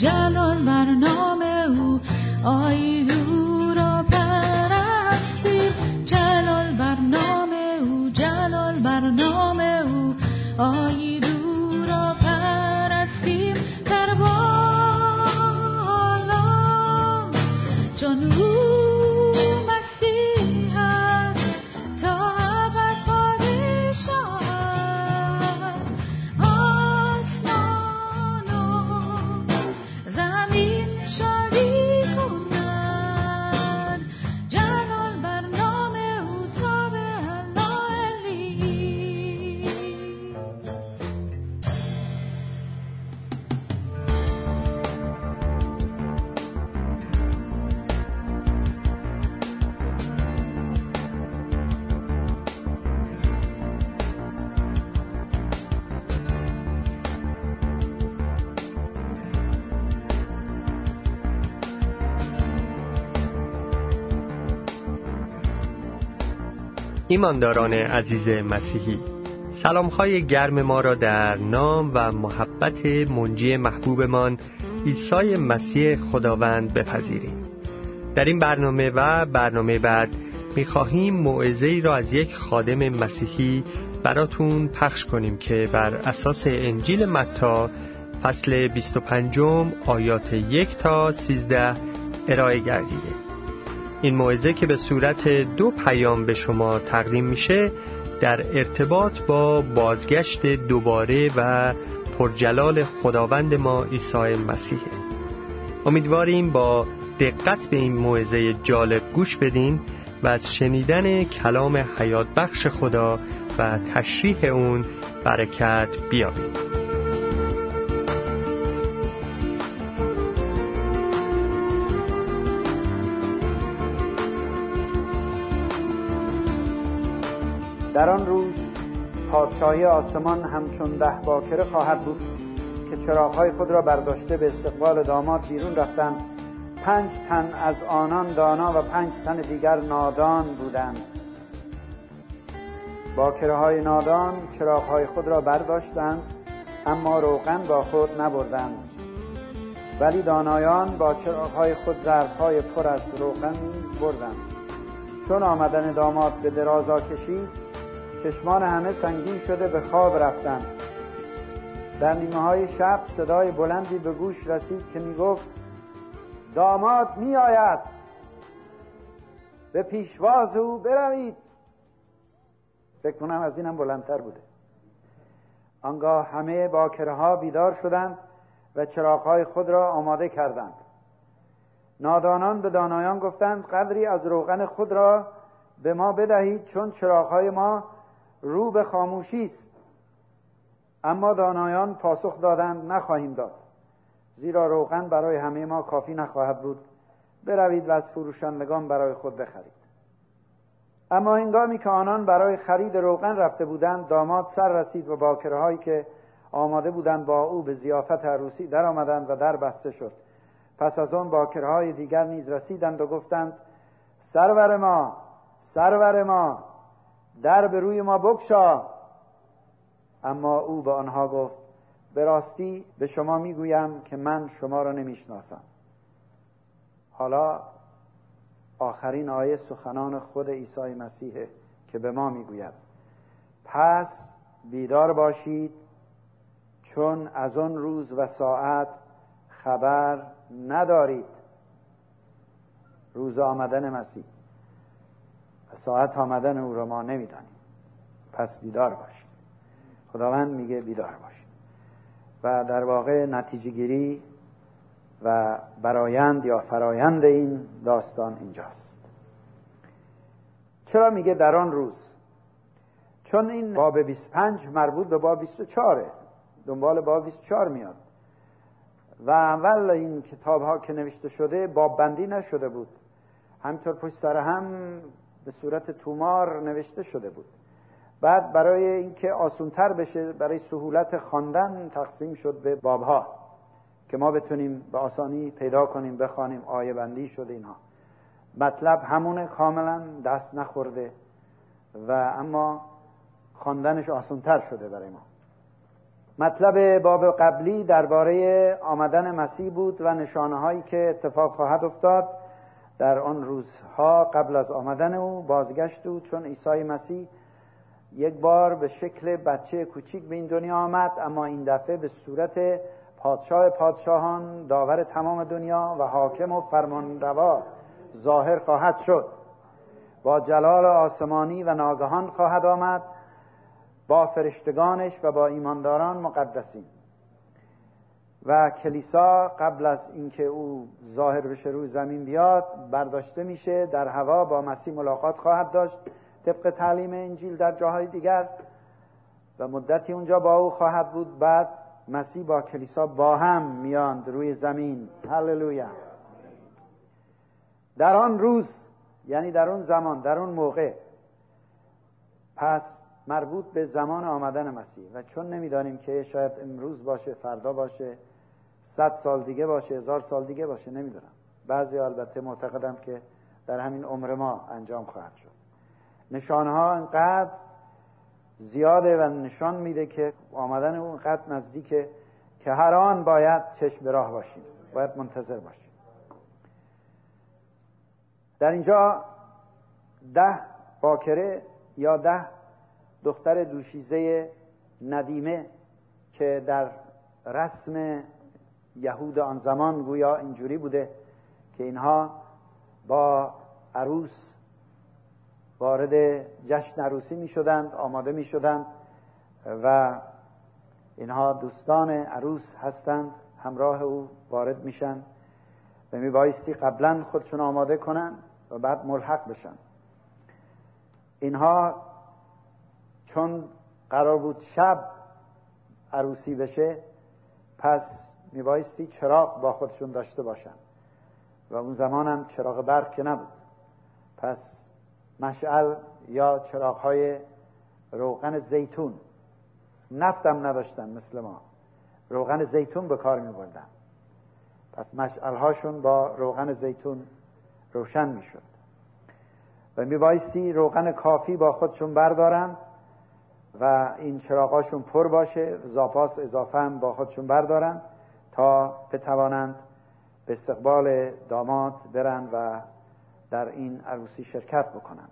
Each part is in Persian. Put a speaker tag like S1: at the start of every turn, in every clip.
S1: جلال بر نام او. آیدو
S2: ایمانداران عزیز مسیحی سلام های گرم ما را در نام و محبت منجی محبوبمان عیسی مسیح خداوند بپذیریم. در این برنامه و برنامه بعد می‌خواهیم موعظه را از یک خادم مسیحی براتون پخش کنیم که بر اساس انجیل متا فصل 25 آیات یک تا 13 ارائه گردیده. این موعظه که به صورت دو پیام به شما تقدیم میشه در ارتباط با بازگشت دوباره و پرجلال خداوند ما عیسی مسیحه امیدواریم با دقت به این موعظه جالب گوش بدین و از شنیدن کلام حیات بخش خدا و تشریح اون برکت بیابید
S3: در آن روز پادشاهی آسمان همچون ده باکره خواهد بود که چراغهای خود را برداشته به استقبال داماد بیرون رفتند. پنج تن از آنان دانا و پنج تن دیگر نادان بودند. باکره های نادان چراغهای خود را برداشتند اما روغن با خود نبردند. ولی دانایان با چراغهای خود ظرفهای پر از روغن نیز بردند. چون آمدن داماد به درازا کشید چشمان همه سنگین شده به خواب رفتند در نیمه های شب صدای بلندی به گوش رسید که می گفت داماد می آید به پیشواز او بروید. فکر کنم از اینم بلندتر بوده. آنگاه همه باکره ها بیدار شدند و چراغهای خود را آماده کردند. نادانان به دانایان گفتند قدری از روغن خود را به ما بدهید چون چراغهای ما رو به خاموشی است. اما دانایان پاسخ دادند نخواهیم داد. زیرا روغن برای همه ما کافی نخواهد بود. بروید و از فروشندگان برای خود بخرید. اما هنگامی که آنان برای خرید روغن رفته بودند داماد سر رسید و باکره هایی که آماده بودند با او به زیافت عروسی در آمدند و در بسته شد. پس از آن باکره های دیگر نیز رسیدند و گفتند سرور ما سرور ما! در به روی ما بگشا. اما او به آنها گفت به راستی به شما می‌گویم که من شما را نمی‌شناسم. حالا آخرین آیه سخنان خود عیسی مسیح که به ما می‌گوید. پس بیدار باشید چون از آن روز و ساعت خبر ندارید. روز آمدن مسیح. ساعت آمدن او را ما نمی‌دانیم. پس بیدار باشید خداوند میگه بیدار باشید و در واقع نتیجه گیری و برایند یا فرایند این داستان اینجاست. چرا میگه در آن روز؟ چون این باب 25 مربوط به باب 24 دنبال باب 24 میاد. و اول این کتاب ها که نوشته شده باب بندی نشده بود. همینطور پشت سر هم به صورت تومار نوشته شده بود. بعد برای اینکه آسونتر بشه برای سهولت خواندن تقسیم شد به بابها که ما بتونیم به آسانی پیدا کنیم بخوانیم آیه بندی شده اینها. مطلب همونه کاملا دست نخورده و اما خواندنش آسانتر شده برای ما. مطلب باب قبلی درباره آمدن مسیح بود و نشانه هایی که اتفاق خواهد افتاد. در آن روزها قبل از آمدن او بازگشت او چون عیسی مسیح یک بار به شکل بچه کوچیک به این دنیا آمد اما این دفعه به صورت پادشاه پادشاهان داور تمام دنیا و حاکم و فرمانروا ظاهر خواهد شد. با جلال آسمانی و ناگهان خواهد آمد با فرشتگانش و با ایمانداران مقدسین. و کلیسا قبل از اینکه او ظاهر بشه روی زمین بیاد برداشته میشه در هوا با مسیح ملاقات خواهد داشت طبق تعلیم انجیل در جاهای دیگر. و مدتی اونجا با او خواهد بود بعد مسیح با کلیسا با هم میاند روی زمین. هللویا! در آن روز یعنی در اون زمان در اون موقع پس مربوط به زمان آمدن مسیح. و چون نمی‌دانیم که شاید امروز باشه فردا باشه صد سال دیگه باشه هزار سال دیگه باشه نمی‌دونم. بعضی البته معتقدم که در همین عمر ما انجام خواهد شد. نشانه ها انقدر زیاده و نشان میده که آمدن اون انقدر نزدیکه که هر آن باید چشم به راه باشیم باید منتظر باشیم. در اینجا ده باکره یا ده دختر دوشیزه ندیمه که در رسم یهود آن زمان گویا اینجوری بوده که اینها با عروس وارد جشن عروسی می شدند آماده می شدند و اینها دوستان عروس هستند همراه او وارد میشن و می بایستی قبلا خودشون آماده کنن و بعد ملحق بشن. اینها چون قرار بود شب عروسی بشه پس میبایستی چراغ با خودشون داشته باشن. و اون زمان هم چراغ برق که نبود. پس مشعل یا چراغ های روغن زیتون. نفتم نداشتن مثل ما. روغن زیتون به کار می بردن پس مشعل هاشون با روغن زیتون روشن می شد و می بایستی روغن کافی با خودشون بردارن و این چراغاشون پر باشه زاپاس اضافه هم با خودشون بردارن. تا بتوانند به استقبال داماد برن و در این عروسی شرکت بکنند.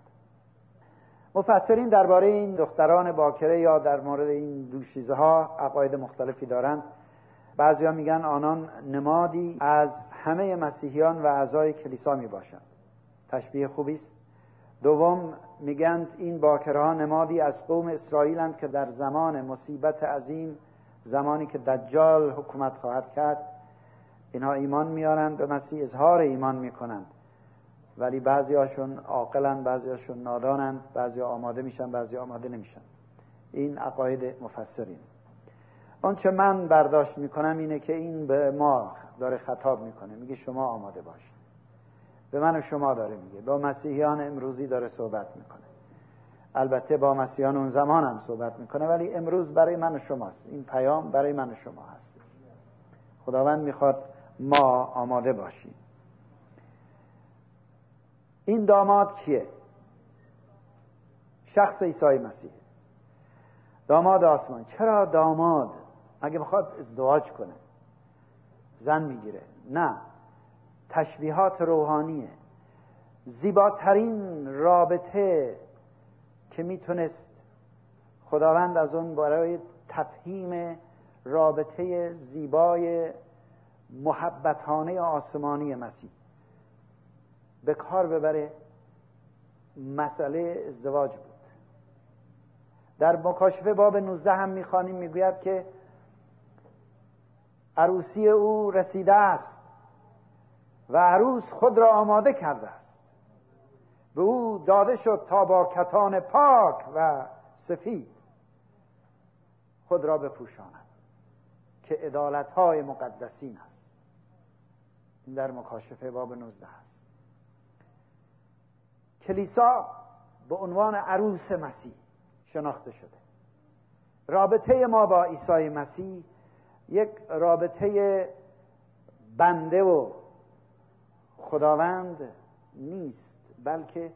S3: مفسرین درباره این دختران باکره یا در مورد این دوشیزه ها عقاید مختلفی دارند. بعضیا میگن آنان نمادی از همه مسیحیان و اعضای کلیسا می باشند تشبیه خوبی است. دوم میگند این باکرها نمادی از قوم اسرائیلند که در زمان مصیبت عظیم زمانی که دجال حکومت خواهد کرد اینها ایمان میارند به مسیح اظهار ایمان می‌کنند. ولی بعضی هاشون عاقلن بعضی هاشون نادانند بعضی آماده میشن بعضی آماده نمیشن. این عقاید مفسرین. آنچه من برداشت می‌کنم اینه که این به ما داره خطاب می‌کنه. میگه شما آماده باشید به من و شما داره میگه. با مسیحیان امروزی داره صحبت می‌کنه. البته با مسیحیان اون زمان هم صحبت می‌کنه ولی امروز برای من و شماست. این پیام برای من و شما هست. خداوند می‌خواد ما آماده باشیم. این داماد کیه؟ شخص عیسی مسیح. داماد آسمان. چرا داماد؟ اگه بخواد ازدواج کنه؟ زن می‌گیره. نه. تشبیهات روحانیه. زیباترین رابطه که می‌تونست خداوند از اون برای تفهیم رابطه زیبای محبتانه آسمانی مسیح به کار ببره مسئله ازدواج بود. در مکاشفه باب 19 هم می‌خوانیم می‌گوید که عروسی او رسیده است و عروس خود را آماده کرده است. به او داده شد تا با کتان پاک و سفید خود را بپوشاند که ادالت های مقدسین است. این در مکاشفه باب 19 است. کلیسا به عنوان عروس مسیح شناخته شده. رابطه ما با عیسی مسیح یک رابطه بنده و خداوند نیست. بلکه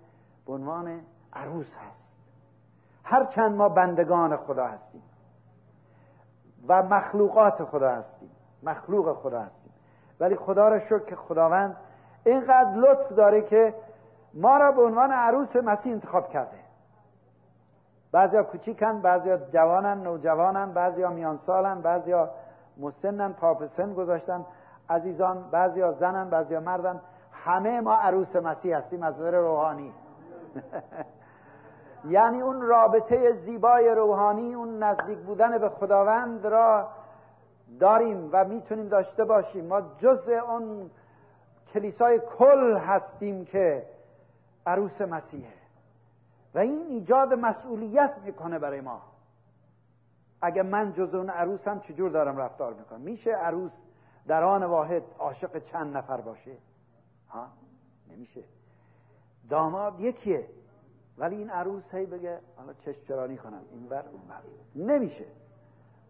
S3: به عنوان عروس هست. هرچند ما بندگان خدا هستیم و مخلوقات خدا هستیم مخلوق خدا هستیم. ولی خدا را شکر که خداوند اینقدر لطف داره که ما را به عنوان عروس مسیح انتخاب کرده. بعضیا کوچیکن بعضیا جوانن نوجوانن بعضیا میان سالن بعضیا مسنن پاپسن گذاشتن عزیزان بعضیا زنن بعضیا مردن. همه ما عروس مسیح هستیم از نظر روحانی. یعنی اون رابطه زیبای روحانی اون نزدیک بودن به خداوند را داریم و می‌تونیم داشته باشیم. ما جز اون کلیسای کل هستیم که عروس مسیحه و این ایجاد مسئولیت می‌کنه برای ما. اگه من جز اون عروسم چجور دارم رفتار می‌کنم؟ میشه عروس در آن واحد عاشق چند نفر باشه؟ ها؟ نمیشه. داماد یکیه. ولی این عروس هی بگه حالا چشم چرانی کنم. این بر اون بر نمیشه.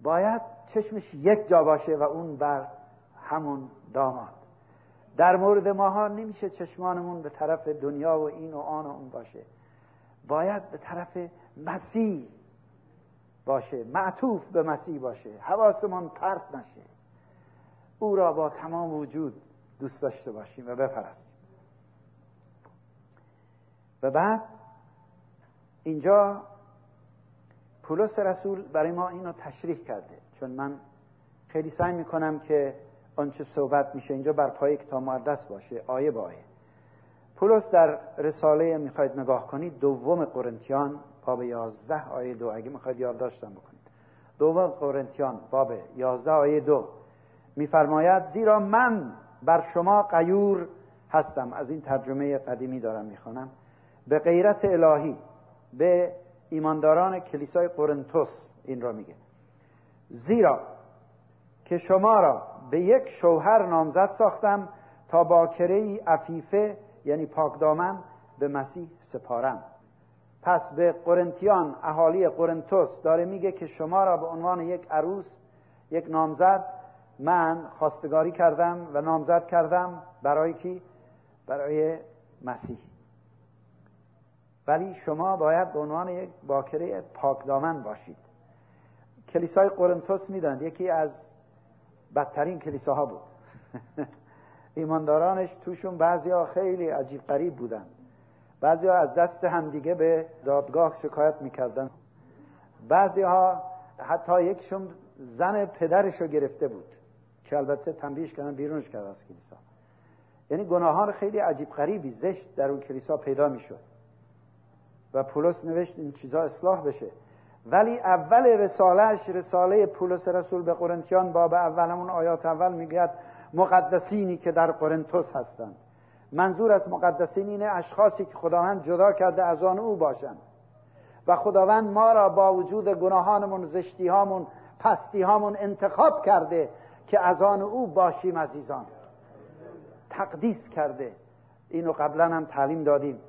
S3: باید چشمش یک جا باشه و اون بر همون داماد. در مورد ماها نمیشه چشمانمون به طرف دنیا و این و آن و اون باشه. باید به طرف مسیح باشه. معطوف به مسیح باشه. حواسمان پرت نشه. او را با تمام وجود دوست داشته باشیم و بپرستیم. و بعد اینجا پولس رسول برای ما اینو تشریح کرده. چون من خیلی سعی می‌کنم که آنچه صحبت میشه اینجا بر پای کتاب مقدس باشه آیه با آیه. پولس در رساله می‌خواید نگاه کنید دوم قرنتیان باب 11 آیه دو. اگه می‌خواید یادداشتم بکنید. دوم قرنتیان باب 11 آیه دو. میفرماید زیرا من بر شما قیور هستم. از این ترجمه قدیمی دارم می‌خوانم. به غیرت الهی به ایمانداران کلیسای قرنتوس این را میگه. زیرا که شما را به یک شوهر نامزد ساختم تا با کره عفیفه یعنی پاکدامن به مسیح سپارم. پس به قرنتیان اهالی قرنتوس داره میگه که شما را به عنوان یک عروس یک نامزد من خواستگاری کردم و نامزد کردم برای کی؟ برای مسیح. ولی شما باید به عنوان یک باکره پاکدامن باشید. کلیسای قرنتوس میدند یکی از بدترین کلیساها بود. ایماندارانش توشون بعضیا خیلی عجیب قریب بودن بعضیا از دست همدیگه به دادگاه شکایت می‌کردن بعضیها حتی یکشون زن پدرش رو گرفته بود. که البته تنبیهش کردن بیرونش کرد از کلیسا. یعنی گناهان خیلی عجیب غریبی زشت در اون کلیسا پیدا می‌شد. و پولس نوشت این چیزا اصلاح بشه. ولی اول رسالهش رساله پولس رسول به قرنتیان باب اول همون آیات اول میگه مقدسینی که در قرنتوس هستند. منظور از مقدسین اینه اشخاصی که خداوند جدا کرده از آن او باشند. و خداوند ما را با وجود گناهانمون زشتی هامون پستی هامون انتخاب کرده که از آن او باشیم عزیزان. تقدیس کرده. اینو قبلا هم تعلیم دادیم.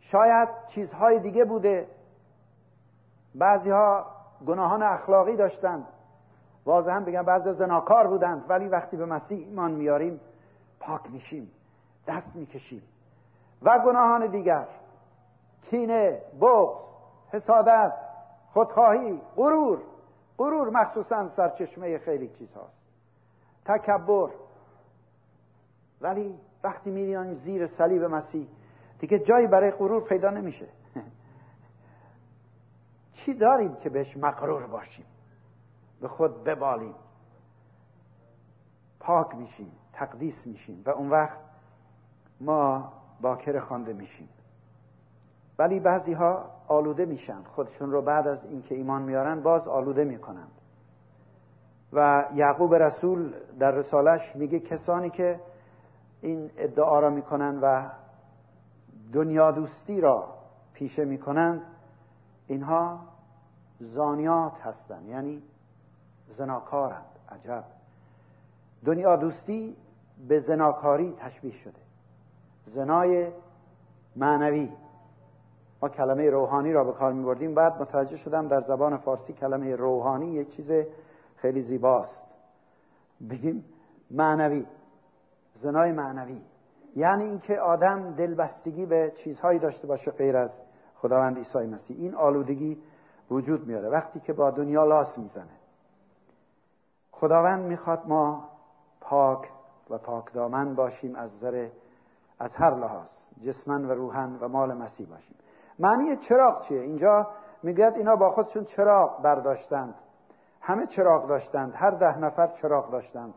S3: شاید چیزهای دیگه بوده. بعضی ها گناهان اخلاقی داشتند. واضحا بگم بعضی زناکار بودند. ولی وقتی به مسیح ایمان میاریم پاک میشیم. دست می‌کشیم. و گناهان دیگر. کینه بغض حسادت خودخواهی غرور. غرور مخصوصا سرچشمه خیلی چیز هاست تکبر. ولی وقتی میریان زیر صلیب مسیح دیگه جایی برای غرور پیدا نمیشه. چی داریم که بهش مقرور باشیم؟ به خود ببالیم. پاک میشیم تقدیس میشیم و اون وقت ما باکر خوانده میشیم. ولی بعضی ها آلوده میشن. خودشون رو بعد از اینکه ایمان میارن باز آلوده می‌کنن. و یعقوب رسول در رسالش میگه کسانی که این ادعا را می‌کنن و دنیا دوستی را پیشه می‌کنند اینها زانیات هستند. یعنی زناکارند. عجب. دنیا دوستی به زناکاری تشبیه شده. زنای معنوی. ما کلمه روحانی را به کار می بردیم بعد متوجه شدم در زبان فارسی کلمه روحانی یک چیز خیلی زیباست. بگیم معنوی زنای معنوی. یعنی اینکه آدم دلبستگی به چیزهایی داشته باشه غیر از خداوند عیسی مسیح. این آلودگی وجود میاره. وقتی که با دنیا لاس می‌زنه. خداوند می‌خواد ما پاک و پاک دامن باشیم از ذره از هر لحاظ جسمن و روحن و مال مسیح باشیم. معنی چراغ چیه؟ اینجا می‌گوید اینا با خودشون چراغ برداشتند. همه چراغ داشتند. هر ده نفر چراغ داشتند.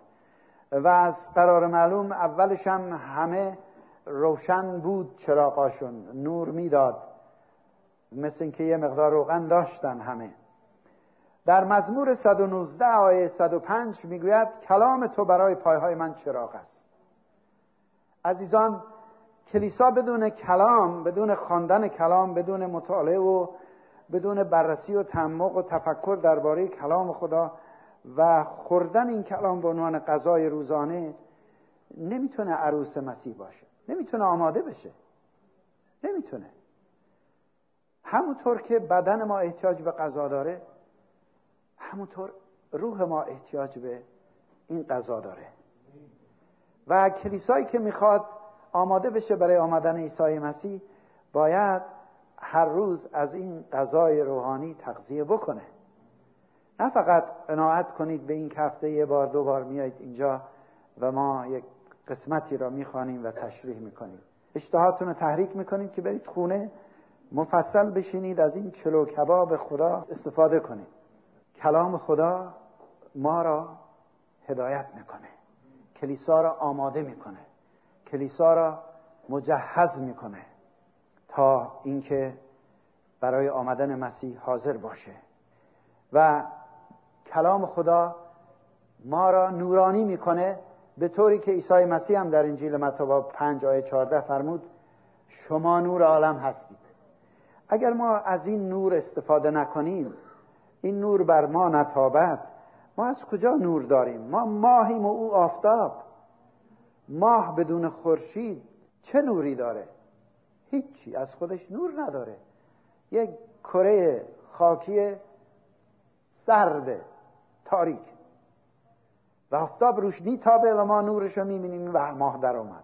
S3: و از قرار معلوم اولش هم همه روشن بود چراغاشون. نور می‌داد. مثل اینکه یه مقدار روغن داشتن همه. در مزمور 119 آیه 105 می‌گوید کلام تو برای پایهای من چراغ است. عزیزان کلیسا بدون کلام بدون خواندن کلام بدون مطالعه و بدون بررسی و تعمق و تفکر درباره کلام خدا و خوردن این کلام به عنوان غذای روزانه نمی‌تونه عروس مسیح باشه. نمی‌تونه آماده بشه. نمی‌تونه. همونطور که بدن ما احتیاج به غذا داره همونطور روح ما احتیاج به این غذا داره. و کلیسایی که می‌خواد آماده بشه برای آمدن عیسی مسیح باید هر روز از این غذای روحانی تغذیه بکنه. نه فقط قناعت کنید به این که هفته یه بار دو بار میایید اینجا و ما یک قسمتی را می‌خوانیم و تشریح می‌کنیم. اشتهاتون رو تحریک می‌کنید که برید خونه مفصل بشینید از این چلو کباب خدا استفاده کنید. کلام خدا ما را هدایت می‌کنه. کلیسا را آماده می‌کنه. کلیسا را مجهز می‌کنه تا اینکه برای آمدن مسیح حاضر باشه. و کلام خدا ما را نورانی می‌کنه به طوری که عیسی مسیح هم در انجیل متی 5 آیه 14 فرمود شما نور عالم هستید. اگر ما از این نور استفاده نکنیم این نور بر ما نتابد. ما از کجا نور داریم؟ ما ماهیم و او آفتاب. ماه بدون خورشید چه نوری داره؟ هیچی از خودش نور نداره. یک کره خاکی سرده تاریک. و آفتاب روش میتابه و ما نورش رو می‌بینیم و ماه در آمد.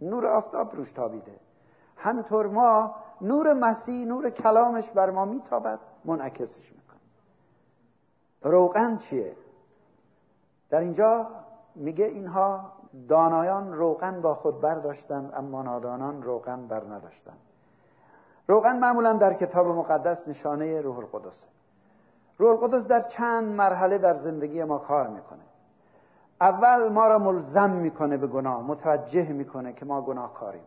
S3: نور آفتاب روش تابیده. همینطور ما نور مسیح نور کلامش بر ما میتابد منعکسش می‌کنه. روغن چیه؟ در اینجا میگه اینها دانایان روغن با خود برداشتند اما نادانان روغن بر نداشتند. روغن معمولا در کتاب مقدس نشانه روح القدسه روح القدس در چند مرحله در زندگی ما کار می‌کنه. اول ما را ملزم می‌کنه به گناه متوجه می‌کنه که ما گناهکاریم.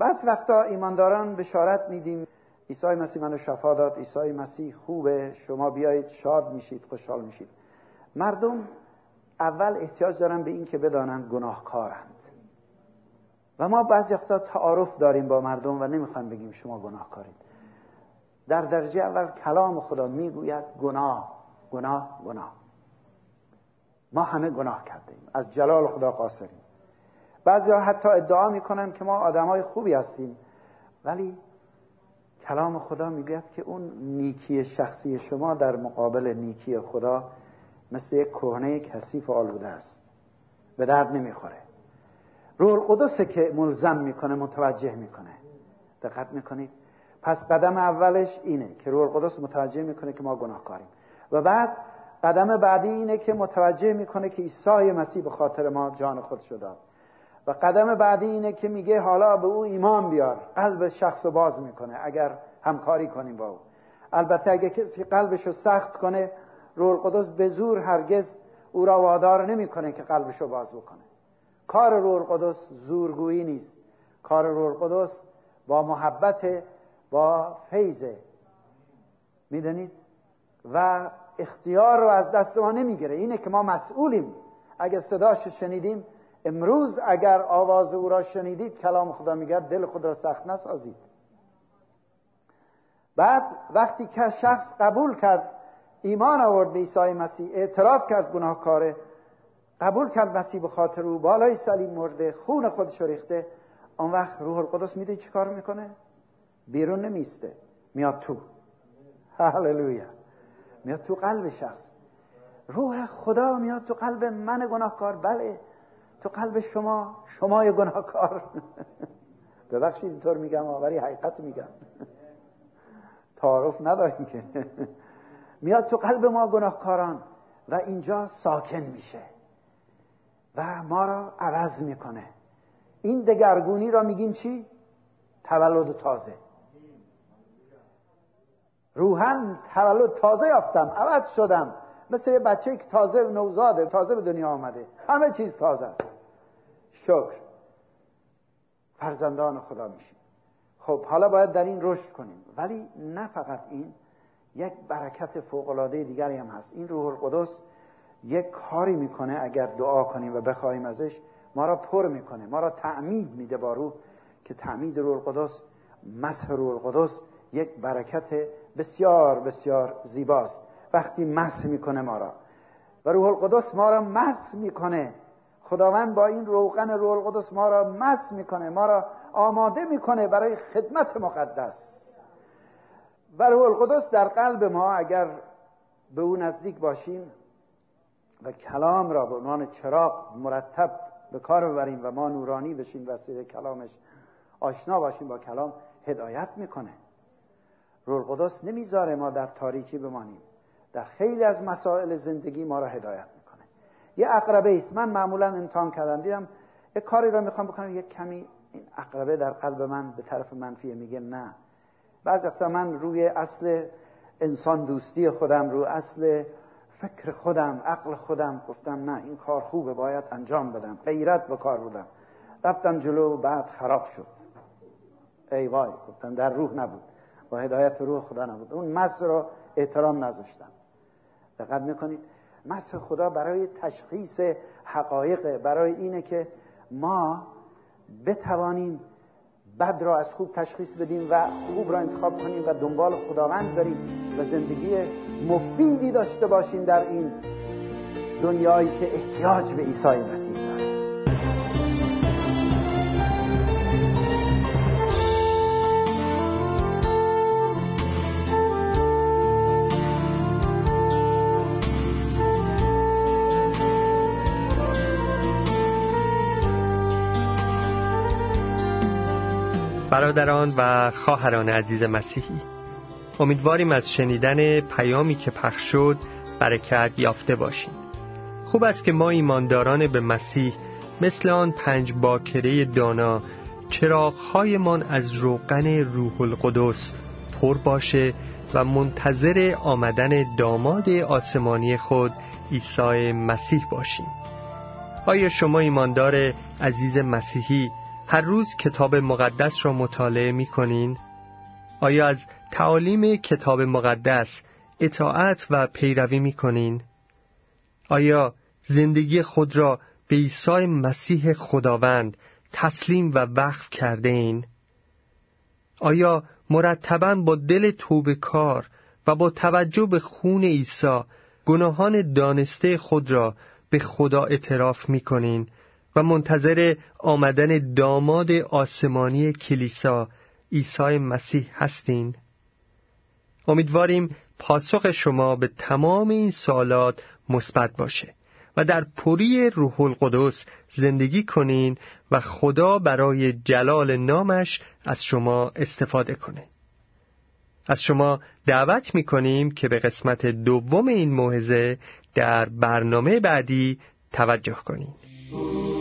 S3: بس وقتا ایمانداران بشارت میدیم عیسی مسیح منو شفا داد عیسی مسیح خوبه شما بیایید شاد میشید خوشحال میشید. مردم اول احتیاج دارن به این که بدانند گناهکارند. و ما بعضی وقتا تعارف داریم با مردم و نمی‌خوایم بگیم شما گناهکارید. در درجه اول کلام خدا می‌گوید گناه گناه گناه. ما همه گناه کردیم. از جلال خدا قاصریم. بعضی ها حتی ادعا می‌کنن که ما آدمای خوبی هستیم. ولی کلام خدا می‌گوید که اون نیکی شخصی شما در مقابل نیکی خدا مثل یک کهنه کثیف آلوده است به درد نمی‌خوره. روح القدسه که ملزم می‌کنه متوجه می‌کنه. دقت می‌کنید؟ پس قدم اولش اینه که روح القدس متوجه می‌کنه که ما گناهکاریم. و بعد قدم بعدی اینه که متوجه می‌کنه که عیسی مسیح به خاطر ما جان خود داد. و قدم بعدی اینه که میگه حالا به او ایمان بیار. قلب شخص رو باز می‌کنه اگر همکاری کنیم با او. البته اگه کسی قلبش رو سخت کنه روح القدس به زور هرگز او را وادار نمی‌کنه که قلبش رو باز بکنه. کار روح القدس زورگویی نیست. کار روح القدس با محبت با فیضه می‌دونید و اختیار رو از دست ما نمی‌گیره. اینه که ما مسئولیم. اگه صداش شنیدیم امروز اگر آواز او را شنیدید کلام خدا میگه دل خود را سخت نسازید. بعد وقتی که شخص قبول کرد ایمان آورد به عیسی مسیح اعتراف کرد گناهکاره قبول کرد مسیح به خاطر او بالای صلیب مرده خون خودش ریخته. آن وقت روح القدس میده چی کار می‌کنه؟ بیرون نمیسته میاد تو. هللویا. میاد تو قلب شخص. روح خدا میاد تو قلب من گناهکار. بله. تو قلب شما شمای گناهکار. ببخشید اینطور میگم ولی حقیقت میگم. تعارف نداریم که. میاد تو قلب ما گناهکاران و اینجا ساکن میشه و ما را عوض می‌کنه. این دگرگونی را میگیم چی؟ تولد تازه. روحن تولد تازه یافتم عوض شدم. مثل یه بچه که تازه نوزاده تازه به دنیا آمده. همه چیز تازه است. شکر. فرزندان خدا میشیم. خب حالا باید در این رشد کنیم. ولی نه فقط این یک برکت فوقالعاده دیگری هم هست. این روح القدس یک کاری می‌کنه اگر دعا کنیم و بخواهیم ازش ما را پر می‌کنه ما را تعمید میده با روح که تعمید روح القدس مسح روح القدس یک برکت بسیار بسیار زیباست. وقتی مسح می‌کنه ما را و روح القدس ما را مسح می‌کنه خداوند با این روغن روح القدس ما را مسح می‌کنه ما را آماده می‌کنه برای خدمت مقدس. و روح القدس در قلب ما اگر به او نزدیک باشیم و کلام را به عنوان چراغ مرتب به کار ببریم و ما نورانی بشیم وسیله کلامش آشنا باشیم با کلام هدایت می‌کنه. روح القدس نمی‌ذاره ما در تاریکی بمانیم. در خیلی از مسائل زندگی ما را هدایت می‌کنه. یه اقربه است. من معمولا امتحان کردم دیدم یه کاری را می‌خوام بکنم. یک کمی این اقربه در قلب من به طرف منفیه میگه نه. بعض وقتا من روی اصل انسان دوستی خودم رو اصل فکر خودم عقل خودم گفتم نه این کار خوبه باید انجام بدم. غیرت به کار بودم. رفتم جلو و بعد خراب شد. ای وای گفتم در روح نبود. با هدایت روح خدا نبود. اون مس رو احترام نذاشتم. دقت می‌کنید؟ مس خدا برای تشخیص حقایق برای اینه که ما بتوانیم بد را از خوب تشخیص بدیم و خوب را انتخاب کنیم و دنبال خداوند بریم و زندگی مفیدی داشته باشیم در این دنیایی که احتیاج به عیسی مسیح داره
S2: برادران و خواهران عزیز مسیحی. امیدواریم از شنیدن پیامی که پخش شد برکت یافته باشیم خوب است که ما ایمانداران به مسیح مثل آن پنج باکره دانا چراغهایمان از روغن روح القدس پر باشه و منتظر آمدن داماد آسمانی خود عیسی مسیح باشیم. آیا شما ایماندار عزیز مسیحی هر روز کتاب مقدس را مطالعه می کنین؟ آیا از تعالیم کتاب مقدس اطاعت و پیروی می کنین؟ آیا زندگی خود را به عیسی مسیح خداوند تسلیم و وقف کرده این؟ آیا مرتبا با دل توبه کار و با توجه به خون عیسی گناهان دانسته خود را به خدا اعتراف می کنین و منتظر آمدن داماد آسمانی کلیسا عیسی مسیح هستین؟ امیدواریم پاسخ شما به تمام این سوالات مثبت باشه و در پوری روح القدس زندگی کنین و خدا برای جلال نامش از شما استفاده کنه. از شما دعوت می کنیم که به قسمت دوم این موعظه در برنامه بعدی توجه کنید.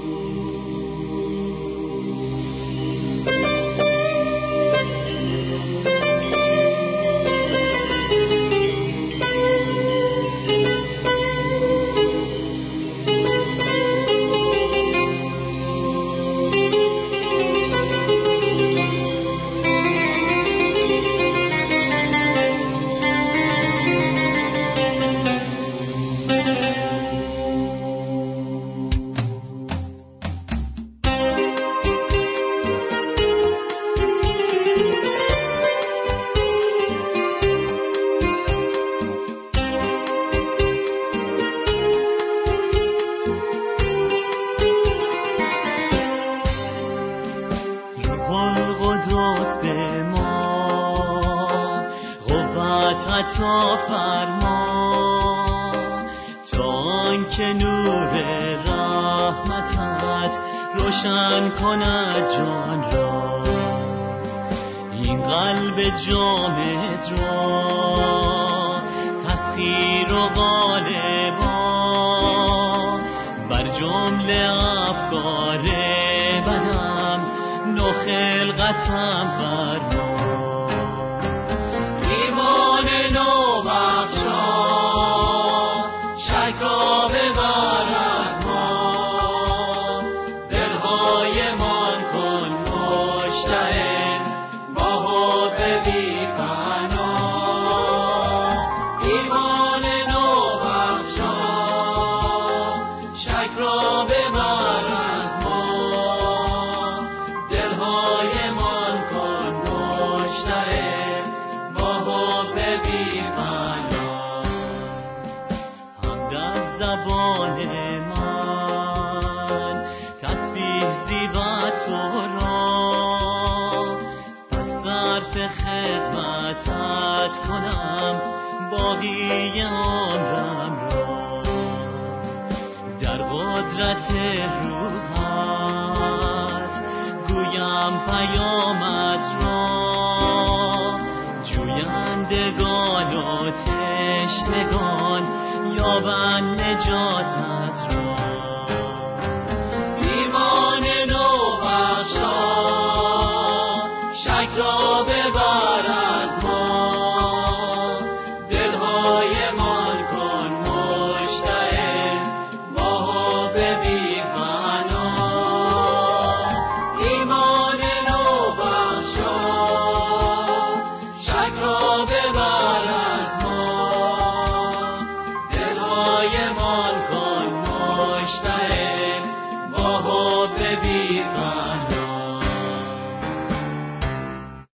S4: شک را پیامت را. جویندگان و تشنگان یابند نجاتت